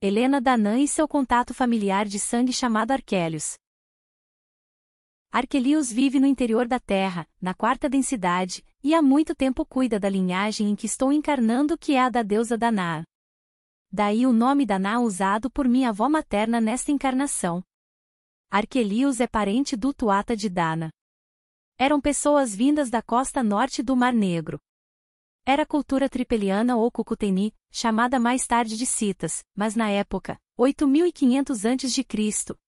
Helena Danã e seu contato familiar de sangue chamado Arquélios. Arquelius vive no interior da Terra, na quarta densidade, e há muito tempo cuida da linhagem em que estou encarnando que é a da deusa Danaá. Daí o nome Danaá usado por minha avó materna nesta encarnação. Arquelius é parente do Tuata de Dana. Eram pessoas vindas da costa norte do Mar Negro. Era cultura tripeliana ou cucuteni, chamada mais tarde de citas, mas na época, 8500 a.C.,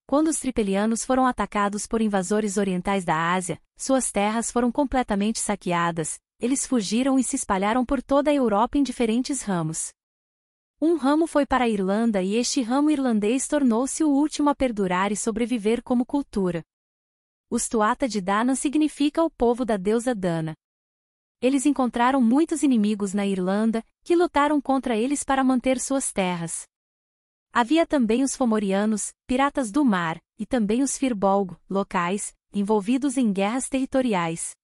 quando os tripelianos foram atacados por invasores orientais da Ásia, suas terras foram completamente saqueadas, eles fugiram e se espalharam por toda a Europa em diferentes ramos. Um ramo foi para a Irlanda e este ramo irlandês tornou-se o último a perdurar e sobreviver como cultura. Os Tuata de Dana significa o povo da deusa Dana eles encontraram muitos inimigos na Irlanda, que lutaram contra eles para manter suas terras. Havia também os Fomorianos, piratas do mar, e também os Firbolgo, locais, envolvidos em guerras territoriais.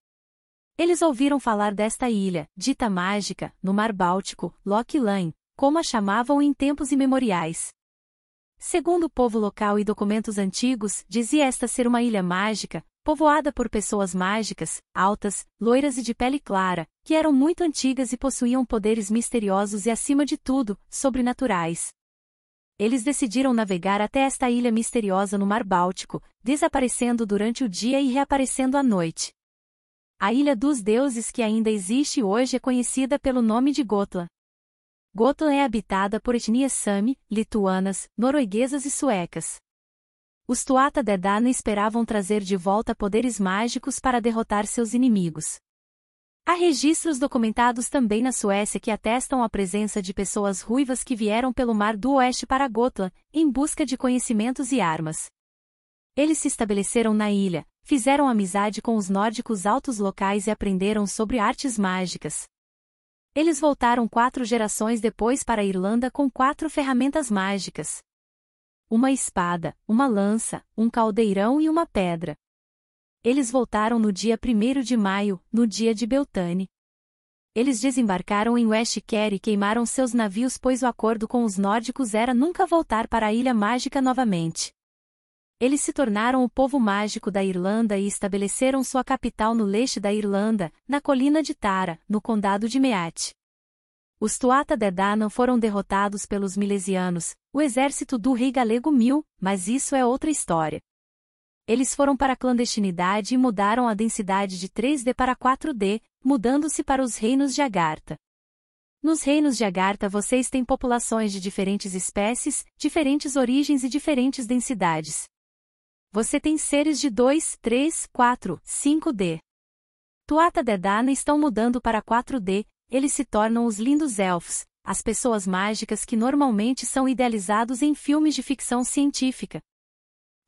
Eles ouviram falar desta ilha, dita mágica, no Mar Báltico, Loch Lane, como a chamavam em tempos imemoriais. Segundo o povo local e documentos antigos, dizia esta ser uma ilha mágica, povoada por pessoas mágicas, altas, loiras e de pele clara, que eram muito antigas e possuíam poderes misteriosos e, acima de tudo, sobrenaturais. Eles decidiram navegar até esta ilha misteriosa no Mar Báltico, desaparecendo durante o dia e reaparecendo à noite. A Ilha dos Deuses que ainda existe hoje é conhecida pelo nome de Gotland. Gotland é habitada por etnias Sami, lituanas, norueguesas e suecas. Os Tuata de Dana esperavam trazer de volta poderes mágicos para derrotar seus inimigos. Há registros documentados também na Suécia que atestam a presença de pessoas ruivas que vieram pelo mar do oeste para Gotland, em busca de conhecimentos e armas. Eles se estabeleceram na ilha, fizeram amizade com os nórdicos altos locais e aprenderam sobre artes mágicas. Eles voltaram quatro gerações depois para a Irlanda com quatro ferramentas mágicas uma espada, uma lança, um caldeirão e uma pedra. Eles voltaram no dia 1 de maio, no dia de Beltane. Eles desembarcaram em West Kerry e queimaram seus navios pois o acordo com os nórdicos era nunca voltar para a Ilha Mágica novamente. Eles se tornaram o povo mágico da Irlanda e estabeleceram sua capital no leste da Irlanda, na colina de Tara, no condado de Meath. Os Tuata de Danann foram derrotados pelos milesianos, o exército do rei galego Mil, mas isso é outra história. Eles foram para a clandestinidade e mudaram a densidade de 3D para 4D, mudando-se para os reinos de Agartha. Nos reinos de Agartha vocês têm populações de diferentes espécies, diferentes origens e diferentes densidades. Você tem seres de 2, 3, 4, 5D. Tuata de Dana estão mudando para 4D, eles se tornam os lindos elfos, as pessoas mágicas que normalmente são idealizados em filmes de ficção científica.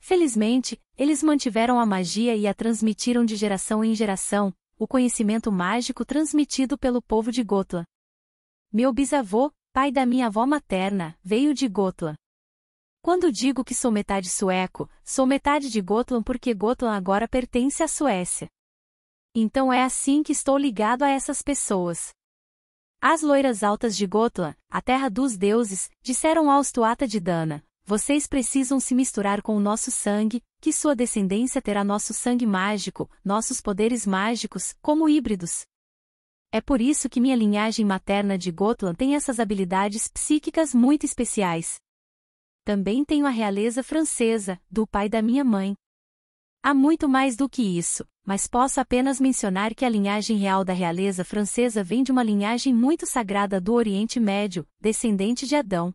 Felizmente, eles mantiveram a magia e a transmitiram de geração em geração, o conhecimento mágico transmitido pelo povo de Gotland. Meu bisavô, pai da minha avó materna, veio de Gotland. Quando digo que sou metade sueco, sou metade de Gotland porque Gotland agora pertence à Suécia. Então é assim que estou ligado a essas pessoas. As loiras altas de Gotland, a terra dos deuses, disseram aos Tuata de Dana: Vocês precisam se misturar com o nosso sangue, que sua descendência terá nosso sangue mágico, nossos poderes mágicos, como híbridos. É por isso que minha linhagem materna de Gotland tem essas habilidades psíquicas muito especiais. Também tenho a realeza francesa, do pai da minha mãe. Há muito mais do que isso, mas posso apenas mencionar que a linhagem real da realeza francesa vem de uma linhagem muito sagrada do Oriente Médio, descendente de Adão.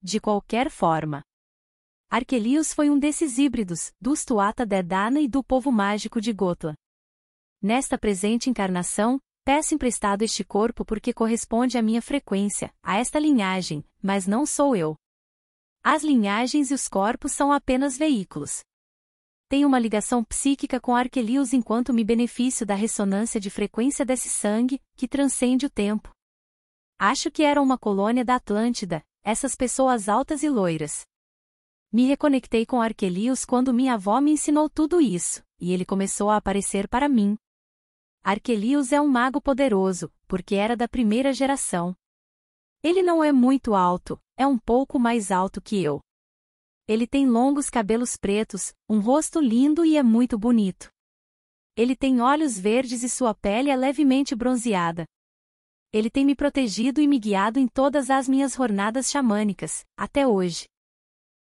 De qualquer forma, Arquelius foi um desses híbridos, dos Tuata de Dana e do povo mágico de Gotland. Nesta presente encarnação, peço emprestado este corpo porque corresponde à minha frequência, a esta linhagem, mas não sou eu. As linhagens e os corpos são apenas veículos tenho uma ligação psíquica com Arquelius enquanto me beneficio da ressonância de frequência desse sangue, que transcende o tempo. Acho que era uma colônia da Atlântida, essas pessoas altas e loiras. Me reconectei com Arquelius quando minha avó me ensinou tudo isso, e ele começou a aparecer para mim. Arquelius é um mago poderoso, porque era da primeira geração. Ele não é muito alto, é um pouco mais alto que eu. Ele tem longos cabelos pretos, um rosto lindo e é muito bonito. Ele tem olhos verdes e sua pele é levemente bronzeada. Ele tem me protegido e me guiado em todas as minhas jornadas xamânicas, até hoje.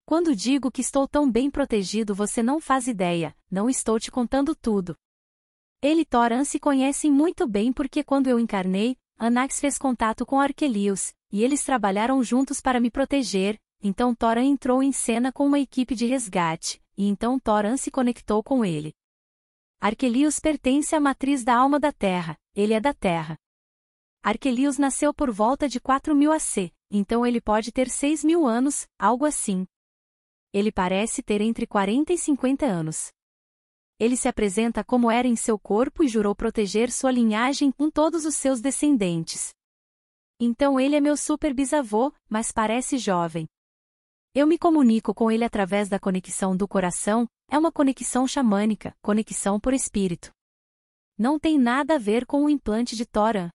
Quando digo que estou tão bem protegido, você não faz ideia, não estou te contando tudo. Ele e Thoran se conhecem muito bem porque quando eu encarnei, Anax fez contato com Arquelius, e eles trabalharam juntos para me proteger, então Thoran entrou em cena com uma equipe de resgate, e então Thoran se conectou com ele. Arquelius pertence à matriz da alma da Terra, ele é da Terra. Arquelius nasceu por volta de 4000 AC, então ele pode ter 6 mil anos, algo assim. Ele parece ter entre 40 e 50 anos. Ele se apresenta como era em seu corpo e jurou proteger sua linhagem com todos os seus descendentes. Então ele é meu super bisavô, mas parece jovem. Eu me comunico com ele através da conexão do coração, é uma conexão xamânica, conexão por espírito. Não tem nada a ver com o implante de Tora.